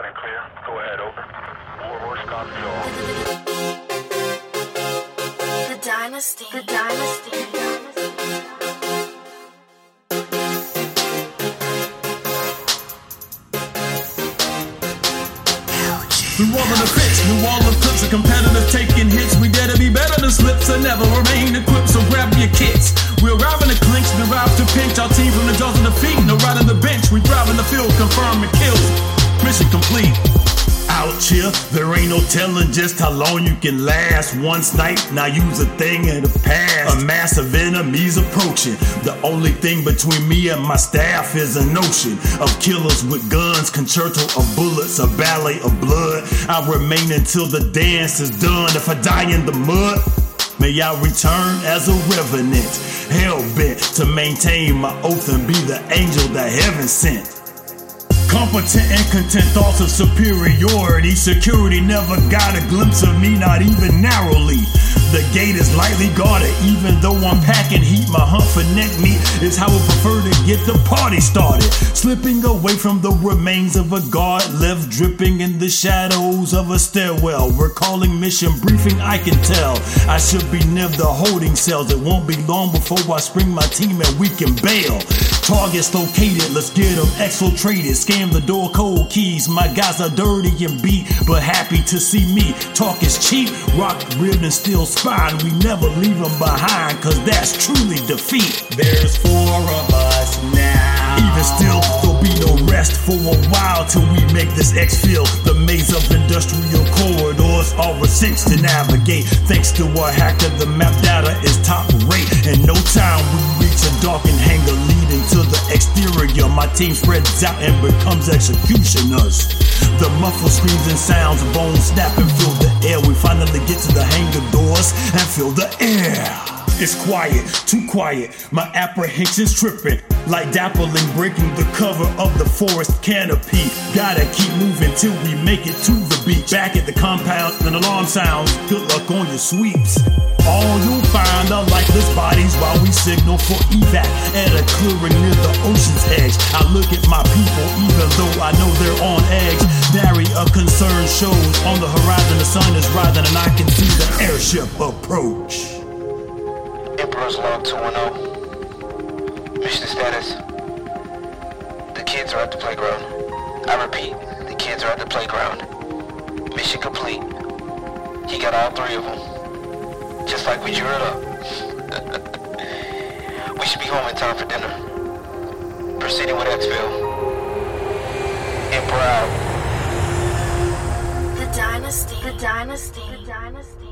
Loud and clear. Go ahead, over. Warhorse, copy all. The Dynasty. The Dynasty. Through all of the fits, through all the clips of competitors taking hits, we dare to be better than slips and never remain equipped. So grab your kits. We're arriving to clinch, derive to pinch our team from the jaws of defeat. No right on the bench, we telling just how long you can last. One snipe, now use a thing in the past. A massive enemy's approaching. The only thing between me and my staff is an ocean of killers with guns, concerto of bullets, a ballet of blood. I remain until the dance is done. If I die in the mud, May I return as a revenant, hell bent to maintain my oath and be the angel that heaven sent. Competent and content thoughts of superiority. Security never got a glimpse of me, not even narrowly. The gate is lightly guarded, even though I'm packing heat. My hunt for neck meat is how I prefer to get the party started. Slipping away from the remains of a guard left dripping in the shadows of a stairwell. Recalling mission briefing, I can tell I should be near the holding cells. It won't be long before I spring my team and we can bail. Targets located, let's get them exfiltrated. Scam the door cold keys. My guys are dirty and beat, but happy to see me. Talk is cheap, rock ribbed and steel spine. We never leave them behind, cause that's truly defeat. There's four of us now. Even still, there'll be no rest for a while till we make this X exfil. The maze of industrial corridors are a six to navigate. Thanks to our hacker, the map data is top rate. In no time, we reach a leading to the exterior. My team spreads out and becomes executioners. The muffled screams and sounds, of bones snap and fill the air. We finally get to the hangar doors and fill the air. It's quiet, too quiet. My apprehension's tripping. Like dappling, breaking the cover of the forest canopy. Gotta keep moving till we make it to the beach. Back at the compound, an alarm sounds. Good luck on your sweeps. All you'll find are lifeless bodies while we signal for evac at a clearing near the ocean's edge. I look at my people, even though I know they're on edge. Nary a concern shows on the horizon. The sun is rising, and I can see the airship approach. Emperor's Log 210. Mission status. The kids are at the playground. I repeat, the kids are at the playground. Mission complete. He got all three of them. Just like we drew it up. we should be home in time for dinner. Proceeding with exfil. Emperor out. The Dynasty. The Dynasty. The Dynasty.